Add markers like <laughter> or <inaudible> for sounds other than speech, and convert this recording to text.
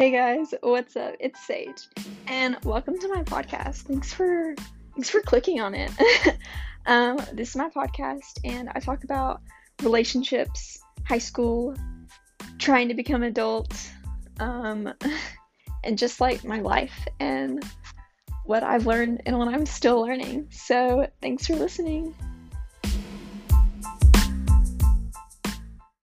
Hey guys, what's up? It's Sage, and welcome to my podcast. Thanks for thanks for clicking on it. <laughs> um, this is my podcast, and I talk about relationships, high school, trying to become adult, um, <laughs> and just like my life and what I've learned and what I'm still learning. So, thanks for listening.